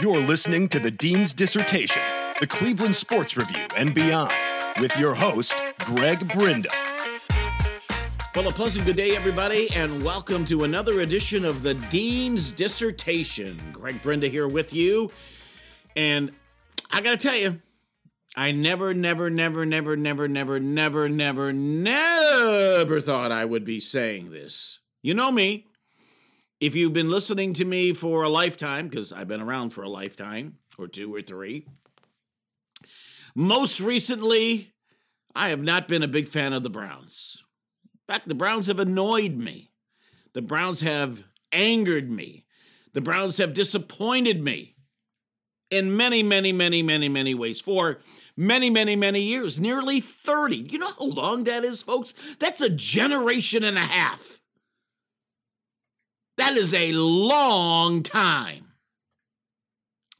You're listening to the Dean's Dissertation, the Cleveland Sports Review, and beyond, with your host, Greg Brinda. Well, a pleasant good day, everybody, and welcome to another edition of the Dean's Dissertation. Greg Brinda here with you. And I got to tell you, I never, never, never, never, never, never, never, never, never thought I would be saying this. You know me. If you've been listening to me for a lifetime, because I've been around for a lifetime or two or three, most recently, I have not been a big fan of the Browns. In fact, the Browns have annoyed me. The Browns have angered me. The Browns have disappointed me in many, many, many, many, many ways for many, many, many years, nearly 30. You know how long that is, folks? That's a generation and a half. That is a long time.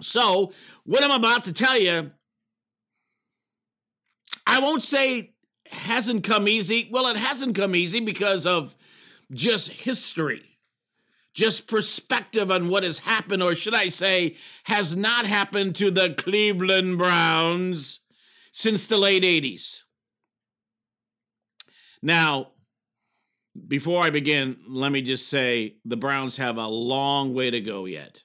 So, what I'm about to tell you, I won't say hasn't come easy. Well, it hasn't come easy because of just history, just perspective on what has happened, or should I say, has not happened to the Cleveland Browns since the late 80s. Now, before I begin, let me just say the Browns have a long way to go yet.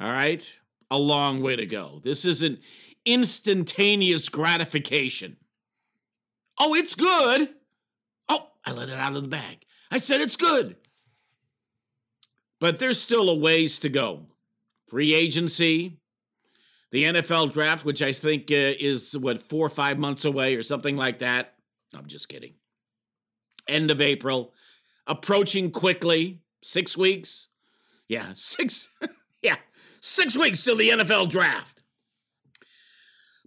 All right? A long way to go. This isn't instantaneous gratification. Oh, it's good. Oh, I let it out of the bag. I said it's good. But there's still a ways to go. Free agency, the NFL draft, which I think uh, is what, four or five months away or something like that. I'm just kidding end of April, approaching quickly. Six weeks. Yeah, six. yeah, six weeks till the NFL draft.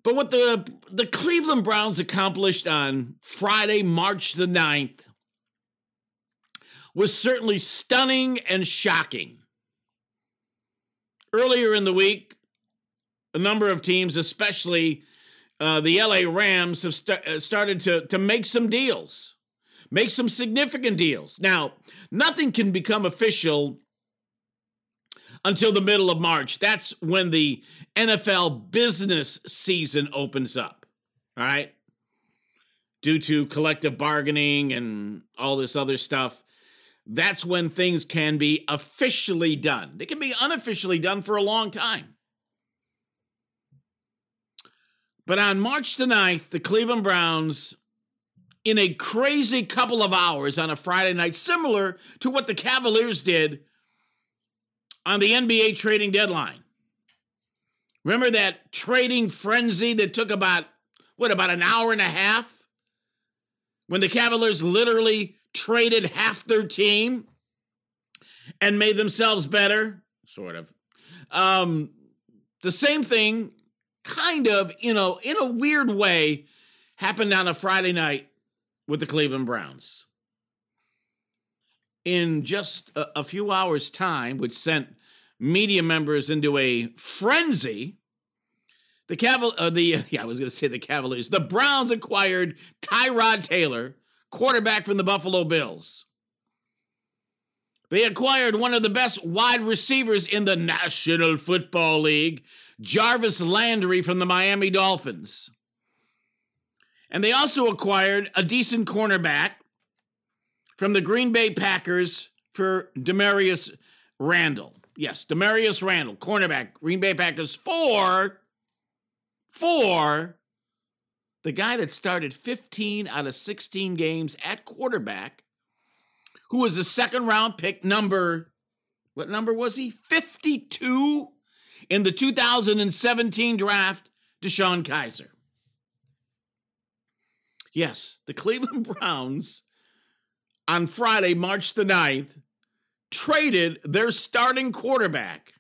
But what the the Cleveland Browns accomplished on Friday, March the 9th, was certainly stunning and shocking. Earlier in the week, a number of teams, especially uh, the LA Rams, have st- uh, started to, to make some deals make some significant deals. Now, nothing can become official until the middle of March. That's when the NFL business season opens up. All right. Due to collective bargaining and all this other stuff, that's when things can be officially done. They can be unofficially done for a long time. But on March the 9th, the Cleveland Browns in a crazy couple of hours on a Friday night, similar to what the Cavaliers did on the NBA trading deadline. Remember that trading frenzy that took about, what, about an hour and a half? When the Cavaliers literally traded half their team and made themselves better, sort of. Um, the same thing, kind of, you know, in a weird way, happened on a Friday night with the Cleveland Browns. In just a, a few hours' time, which sent media members into a frenzy, the Caval uh, the yeah, I was going to say the Cavaliers. The Browns acquired Tyrod Taylor, quarterback from the Buffalo Bills. They acquired one of the best wide receivers in the National Football League, Jarvis Landry from the Miami Dolphins. And they also acquired a decent cornerback from the Green Bay Packers for Damarious Randall. Yes, Damarious Randall, cornerback, Green Bay Packers for for the guy that started 15 out of 16 games at quarterback, who was a second round pick number what number was he? 52 in the 2017 draft, DeShone Kizer. Yes, the Cleveland Browns on Friday, March the 9th, traded their starting quarterback,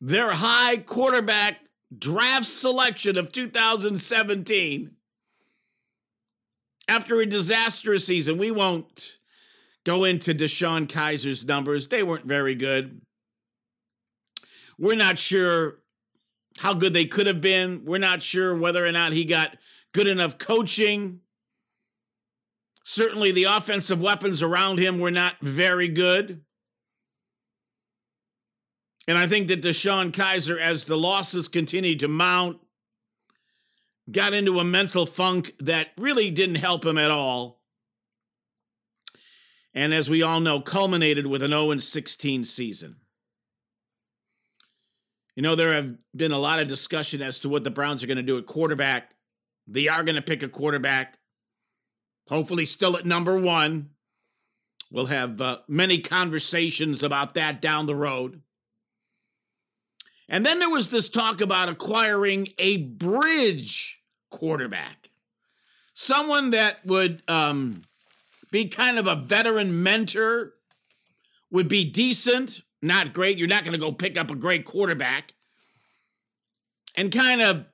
their high quarterback draft selection of 2017 after a disastrous season. We won't go into DeShone Kizer's numbers, they weren't very good. We're not sure how good they could have been. We're not sure whether or not he got good enough coaching. Certainly, the offensive weapons around him were not very good. And I think that DeShone Kizer, as the losses continued to mount, got into a mental funk that really didn't help him at all. And as we all know, culminated with an 0 16 season. You know, there have been a lot of discussion as to what the Browns are going to do at quarterback. They are going to pick a quarterback, hopefully, still at number one. We'll have uh, many conversations about that down the road. And then there was this talk about acquiring a bridge quarterback, someone that would um, be kind of a veteran mentor, would be decent, not great. You're not going to go pick up a great quarterback, and kind of,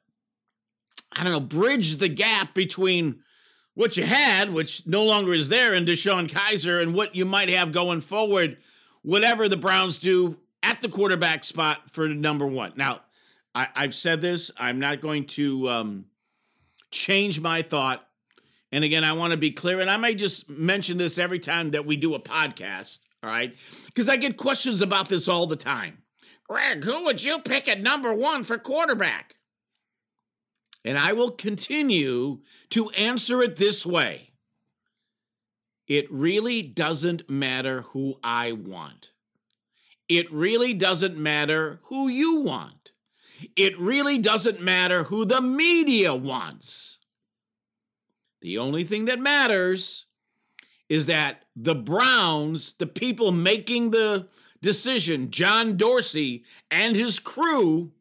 I don't know, bridge the gap between what you had, which no longer is there in DeShone Kizer, and what you might have going forward, whatever the Browns do at the quarterback spot for number one. Now, I, have said this. I'm not going to um, change my thought. And again, I want to be clear, and I may just mention this every time that we do a podcast, all right? Because I get questions about this all the time. Greg, who would you pick at number one for quarterback? And I will continue to answer it this way it really doesn't matter who I want. It really doesn't matter who you want. It really doesn't matter who the media wants. The only thing that matters is that the Browns, the people making the decision, John Dorsey and his crew,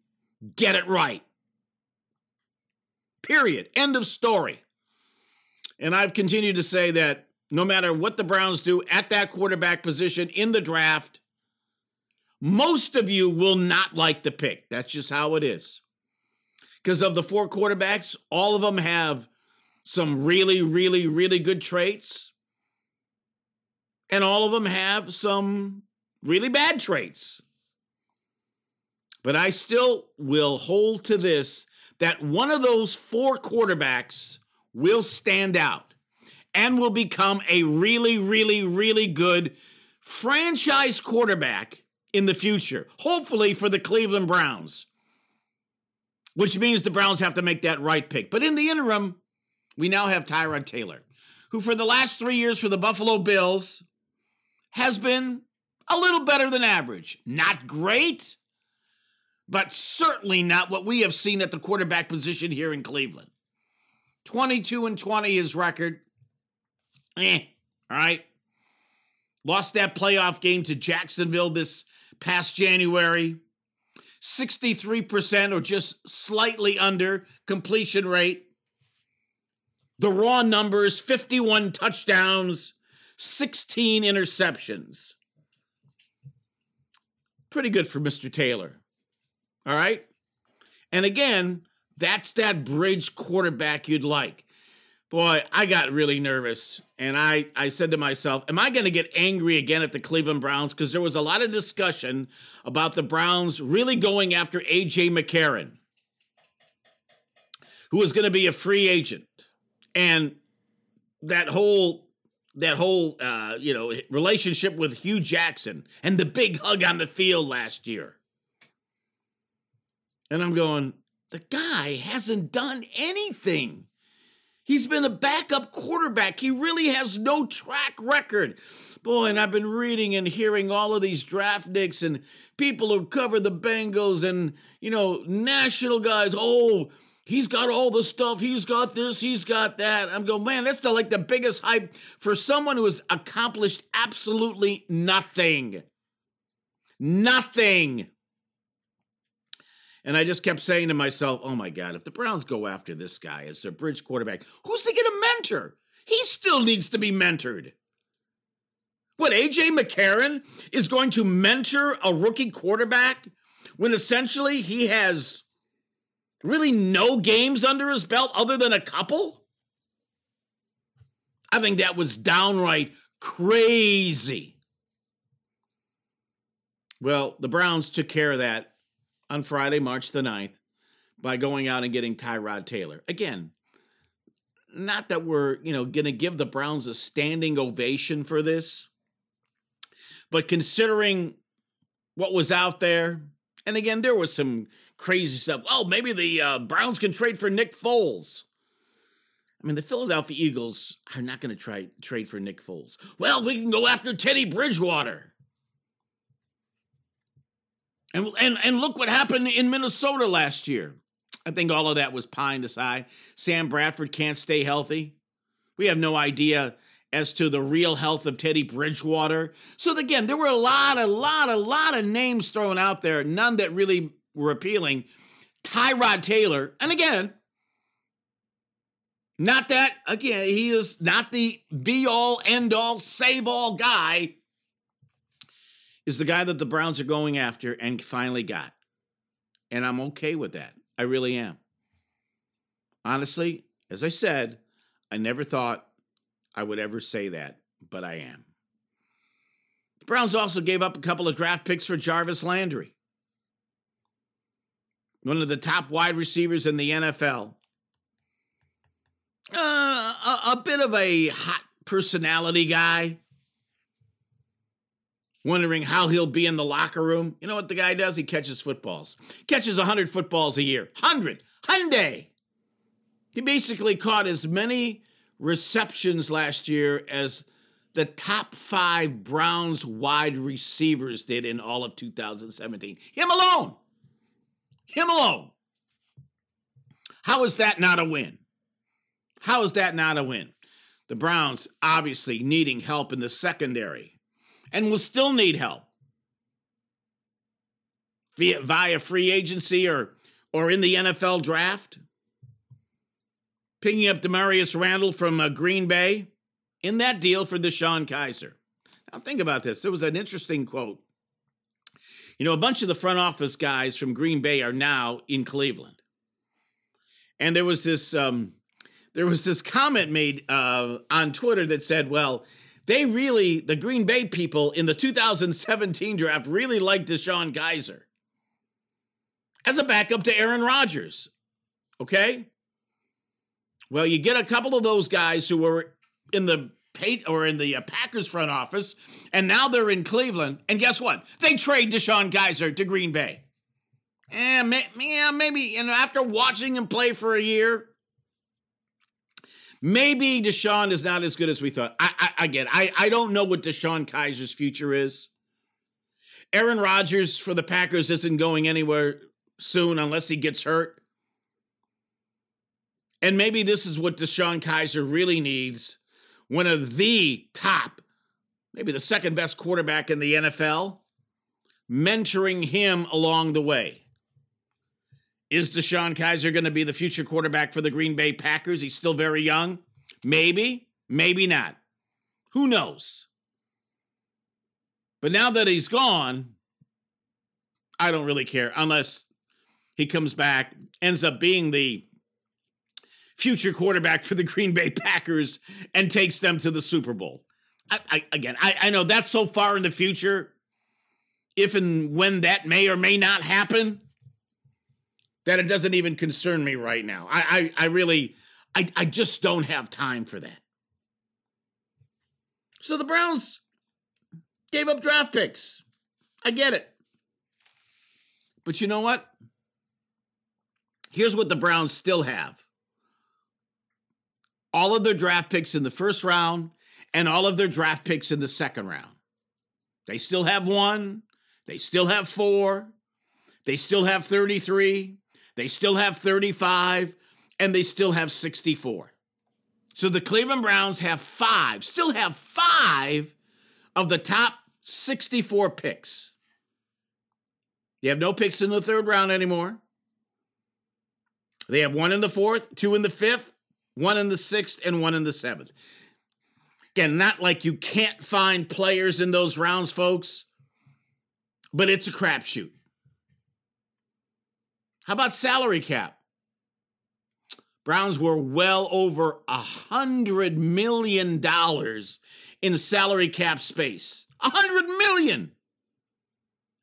get it right. Period. End of story. And I've continued to say that no matter what the Browns do at that quarterback position in the draft, most of you will not like the pick. That's just how it is. Because of the four quarterbacks, all of them have some really, really, really good traits. And all of them have some really bad traits. But I still will hold to this that one of those four quarterbacks will stand out and will become a really, really, really good franchise quarterback in the future, hopefully for the Cleveland Browns, which means the Browns have to make that right pick. But in the interim, we now have Tyrod Taylor, who for the last three years for the Buffalo Bills has been a little better than average. Not great, but certainly not what we have seen at the quarterback position here in Cleveland. 22 and 20 his record. Eh, all right. Lost that playoff game to Jacksonville this past January. 63% or just slightly under completion rate. The raw numbers 51 touchdowns, 16 interceptions. Pretty good for Mr. Taylor. All right. And again, that's that bridge quarterback you'd like boy, I got really nervous. And I, I said to myself, am I going to get angry again at the Cleveland Browns? Because there was a lot of discussion about the Browns really going after A.J. McCarron, who was going to be a free agent. And that whole that whole uh, you know relationship with Hue Jackson and the big hug on the field last year. And I'm going, the guy hasn't done anything. He's been a backup quarterback. He really has no track record. Boy, and I've been reading and hearing all of these draft nicks and people who cover the Bengals and, you know, national guys. Oh, he's got all the stuff. He's got this. He's got that. I'm going, man, that's the, like the biggest hype for someone who has accomplished absolutely nothing. Nothing. And I just kept saying to myself, oh my God, if the Browns go after this guy as their bridge quarterback, who's he going to mentor? He still needs to be mentored. What, AJ McCarron is going to mentor a rookie quarterback when essentially he has really no games under his belt other than a couple? I think that was downright crazy. Well, the Browns took care of that on Friday, March the 9th, by going out and getting Tyrod Taylor. Again, not that we're, you know, going to give the Browns a standing ovation for this, but considering what was out there. And again, there was some crazy stuff. Oh, maybe the uh, Browns can trade for Nick Foles. I mean, the Philadelphia Eagles are not going to try trade for Nick Foles. Well, we can go after Teddy Bridgewater. And, and, and look what happened in Minnesota last year. I think all of that was pie in the sky. Sam Bradford can't stay healthy. We have no idea as to the real health of Teddy Bridgewater. So again, there were a lot, a lot, a lot of names thrown out there, none that really were appealing. Tyrod Taylor, and again, not that, again, he is not the be all, end all, save all guy, is the guy that the Browns are going after and finally got. And I'm okay with that. I really am. Honestly, as I said, I never thought I would ever say that, but I am. The Browns also gave up a couple of draft picks for Jarvis Landry, one of the top wide receivers in the NFL. Uh, a, a bit of a hot personality guy. Wondering how he'll be in the locker room. You know what the guy does? He catches footballs. Catches 100 footballs a year. 100. Hyundai. He basically caught as many receptions last year as the top five Browns wide receivers did in all of 2017. Him alone. Him alone. How is that not a win? How is that not a win? The Browns obviously needing help in the secondary and will still need help via, via free agency or, or in the NFL draft picking up Damarious Randall from uh, Green Bay in that deal for DeShone Kizer. Now, think about this. There was an interesting quote. You know, a bunch of the front office guys from Green Bay are now in Cleveland. And there was this um, there was this comment made uh, on Twitter that said, well, they really, the Green Bay people in the 2017 draft really liked DeShone Kizer as a backup to Aaron Rodgers. Okay? Well, you get a couple of those guys who were in the or in the uh, Packers front office, and now they're in Cleveland. And guess what? They trade DeShone Kizer to Green Bay. And yeah, maybe and after watching him play for a year, maybe DeShone is not as good as we thought. I, I again, I I don't know what DeShone Kizer's future is. Aaron Rodgers for the Packers isn't going anywhere soon unless he gets hurt. And maybe this is what DeShone Kizer really needs one of the top, maybe the second best quarterback in the NFL, mentoring him along the way. Is DeShone Kizer going to be the future quarterback for the Green Bay Packers? He's still very young. Maybe, maybe not. Who knows? But now that he's gone, I don't really care unless he comes back, ends up being the future quarterback for the Green Bay Packers and takes them to the Super Bowl. I, I, again, I, I know that's so far in the future. If and when that may or may not happen, that it doesn't even concern me right now. I, I, I really, I, I just don't have time for that. So the Browns gave up draft picks. I get it. But you know what? Here's what the Browns still have all of their draft picks in the first round and all of their draft picks in the second round. They still have one, they still have four, they still have 33, they still have 35, and they still have 64. So the Cleveland Browns have five, still have five of the top 64 picks. They have no picks in the third round anymore. They have one in the fourth, two in the fifth, one in the sixth, and one in the seventh. Again, not like you can't find players in those rounds, folks, but it's a crapshoot. How about salary cap? Browns were well over a hundred million dollars in salary cap space. A hundred million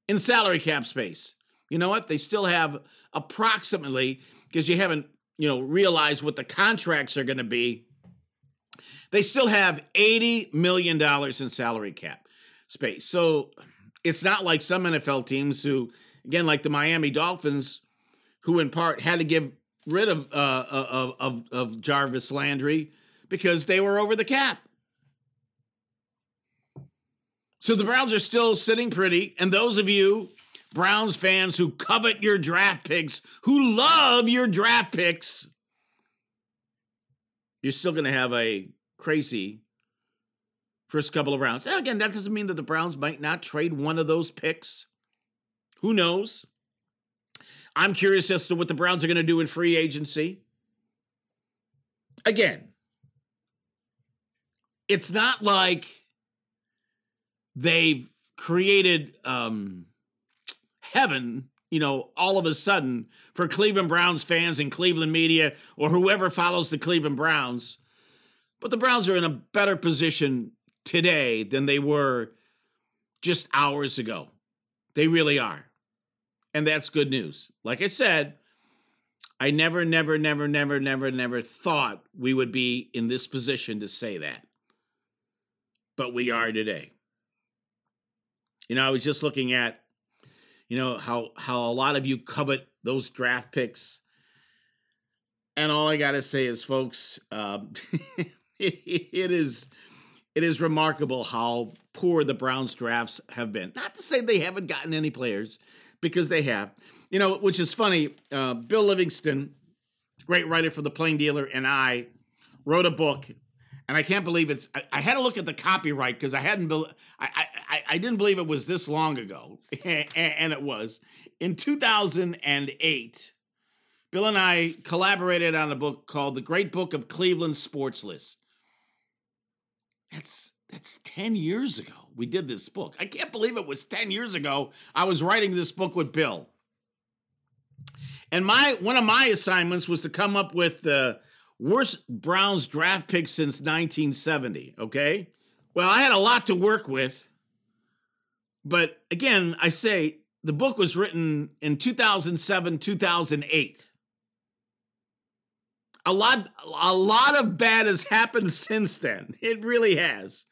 in salary cap space. You know what? They still have approximately, because you haven't you know, realized what the contracts are going to be, they still have $80 million in salary cap space. So It's not like some NFL teams who, again, like the Miami Dolphins, who in part had to give rid of uh, of, of of Jarvis Landry because they were over the cap. So the Browns are still sitting pretty, and those of you Browns fans who covet your draft picks, who love your draft picks, you're still going to have a crazy first couple of rounds. Now, again, that doesn't mean that the Browns might not trade one of those picks. Who knows? I'm curious as to what the Browns are going to do in free agency. Again, it's not like they've created um, heaven, you know, all of a sudden for Cleveland Browns fans and Cleveland media or whoever follows the Cleveland Browns. But the Browns are in a better position today than they were just hours ago. They really are. And that's good news. Like I said, I never, never, never, never, never, never thought we would be in this position to say that. But we are today. You know, I was just looking at, you know, how how a lot of you covet those draft picks. And all I gotta say is, folks, um, it is it is remarkable how poor the Browns drafts have been. Not to say they haven't gotten any players, because they have. You know, which is funny. Uh, Bill Livingston, great writer for the Plain Dealer, and I wrote a book, and I can't believe it's. I, I had to look at the copyright because I hadn't. Be, I, I I didn't believe it was this long ago, and it was in 2008. Bill and I collaborated on a book called The Great Book of Cleveland Sports List. That's that's 10 years ago we did this book. I can't believe it was 10 years ago I was writing this book with Bill. And my one of my assignments was to come up with the worst Browns draft pick since 1970, okay? Well, I had a lot to work with. But again, I say the book was written in 2007, 2008. A lot a lot of bad has happened since then. It really has.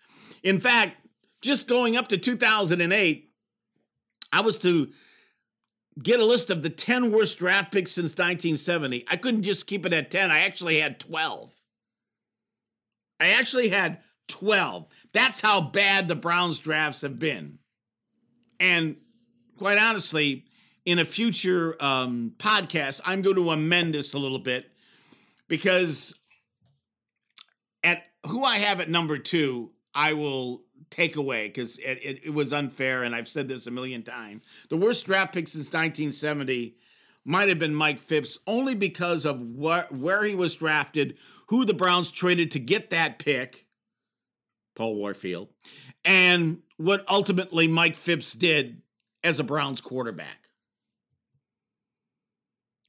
In fact, just going up to 2008, I was to get a list of the 10 worst draft picks since 1970. I couldn't just keep it at 10. I actually had 12. I actually had 12. That's how bad the Browns drafts have been. And quite honestly, in a future um, podcast, I'm going to amend this a little bit because at who I have at number two, I will take away because it, it, it, was unfair, and I've said this a million times. The worst draft pick since 1970 might have been Mike Phipps, only because of wh- where he was drafted, who the Browns traded to get that pick, Paul Warfield, and what ultimately Mike Phipps did as a Browns quarterback.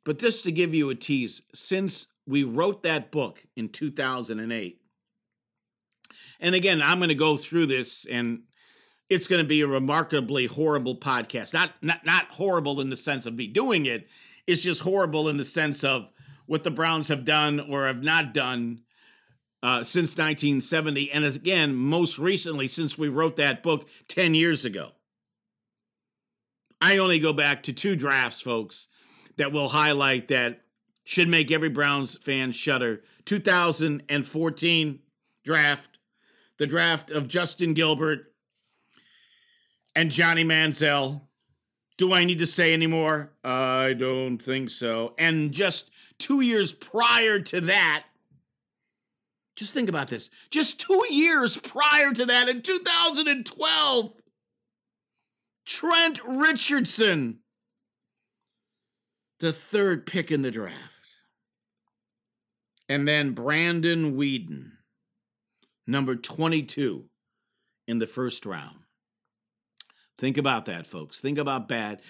But just to give you a tease, since we wrote that book in 2008, and again, I'm going to go through this and it's going to be a remarkably horrible podcast. Not not not horrible in the sense of me doing it. It's just horrible in the sense of what the Browns have done or have not done uh, since 1970, and again, most recently since we wrote that book 10 years ago. I only go back to two drafts, folks, that will highlight that should make every Browns fan shudder. 2014 draft the draft of Justin Gilbert and Johnny Manziel. Do I need to say anymore? I don't think so. And just two years prior to that, just think about this. Just two years prior to that, in 2012, Trent Richardson, the third pick in the draft. And then Brandon Weeden number 22 in the first round. Think about that, folks. Think about bad.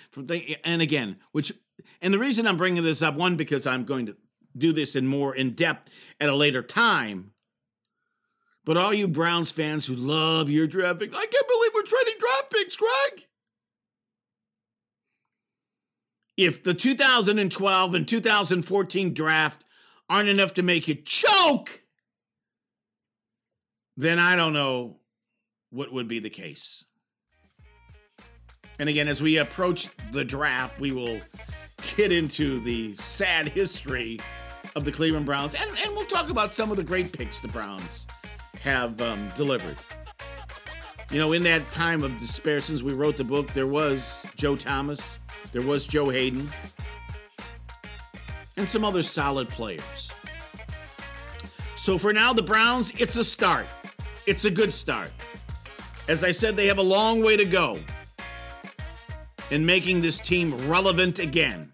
And again, which, and the reason I'm bringing this up, one, because I'm going to do this in more in depth at a later time. But all you Browns fans who love your draft picks, I can't believe we're trading draft picks, Greg. If the 2012 and 2014 draft aren't enough to make you choke, then I don't know what would be the case. And again, as we approach the draft, we will get into the sad history of the Cleveland Browns, and, and we'll talk about some of the great picks the Browns have um, delivered. You know, in that time of despair, since we wrote the book, there was Joe Thomas, there was Joe Haden, and some other solid players. So for now, the Browns, it's a start. It's a good start. As I said, they have a long way to go in making this team relevant again.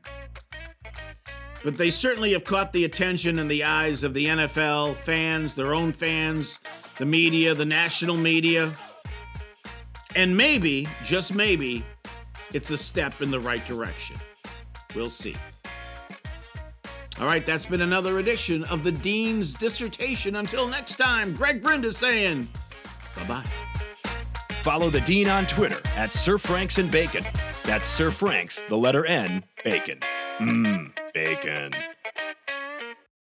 But they certainly have caught the attention and the eyes of the NFL fans, their own fans, the media, the national media. And maybe, just maybe, it's a step in the right direction. We'll see. All right, that's been another edition of the Dean's Dissertation. Until next time, Greg Brinda saying bye bye. Follow the Dean on Twitter at Sir Franks and Bacon. That's Sir Franks, the letter N, Bacon. Mmm, bacon.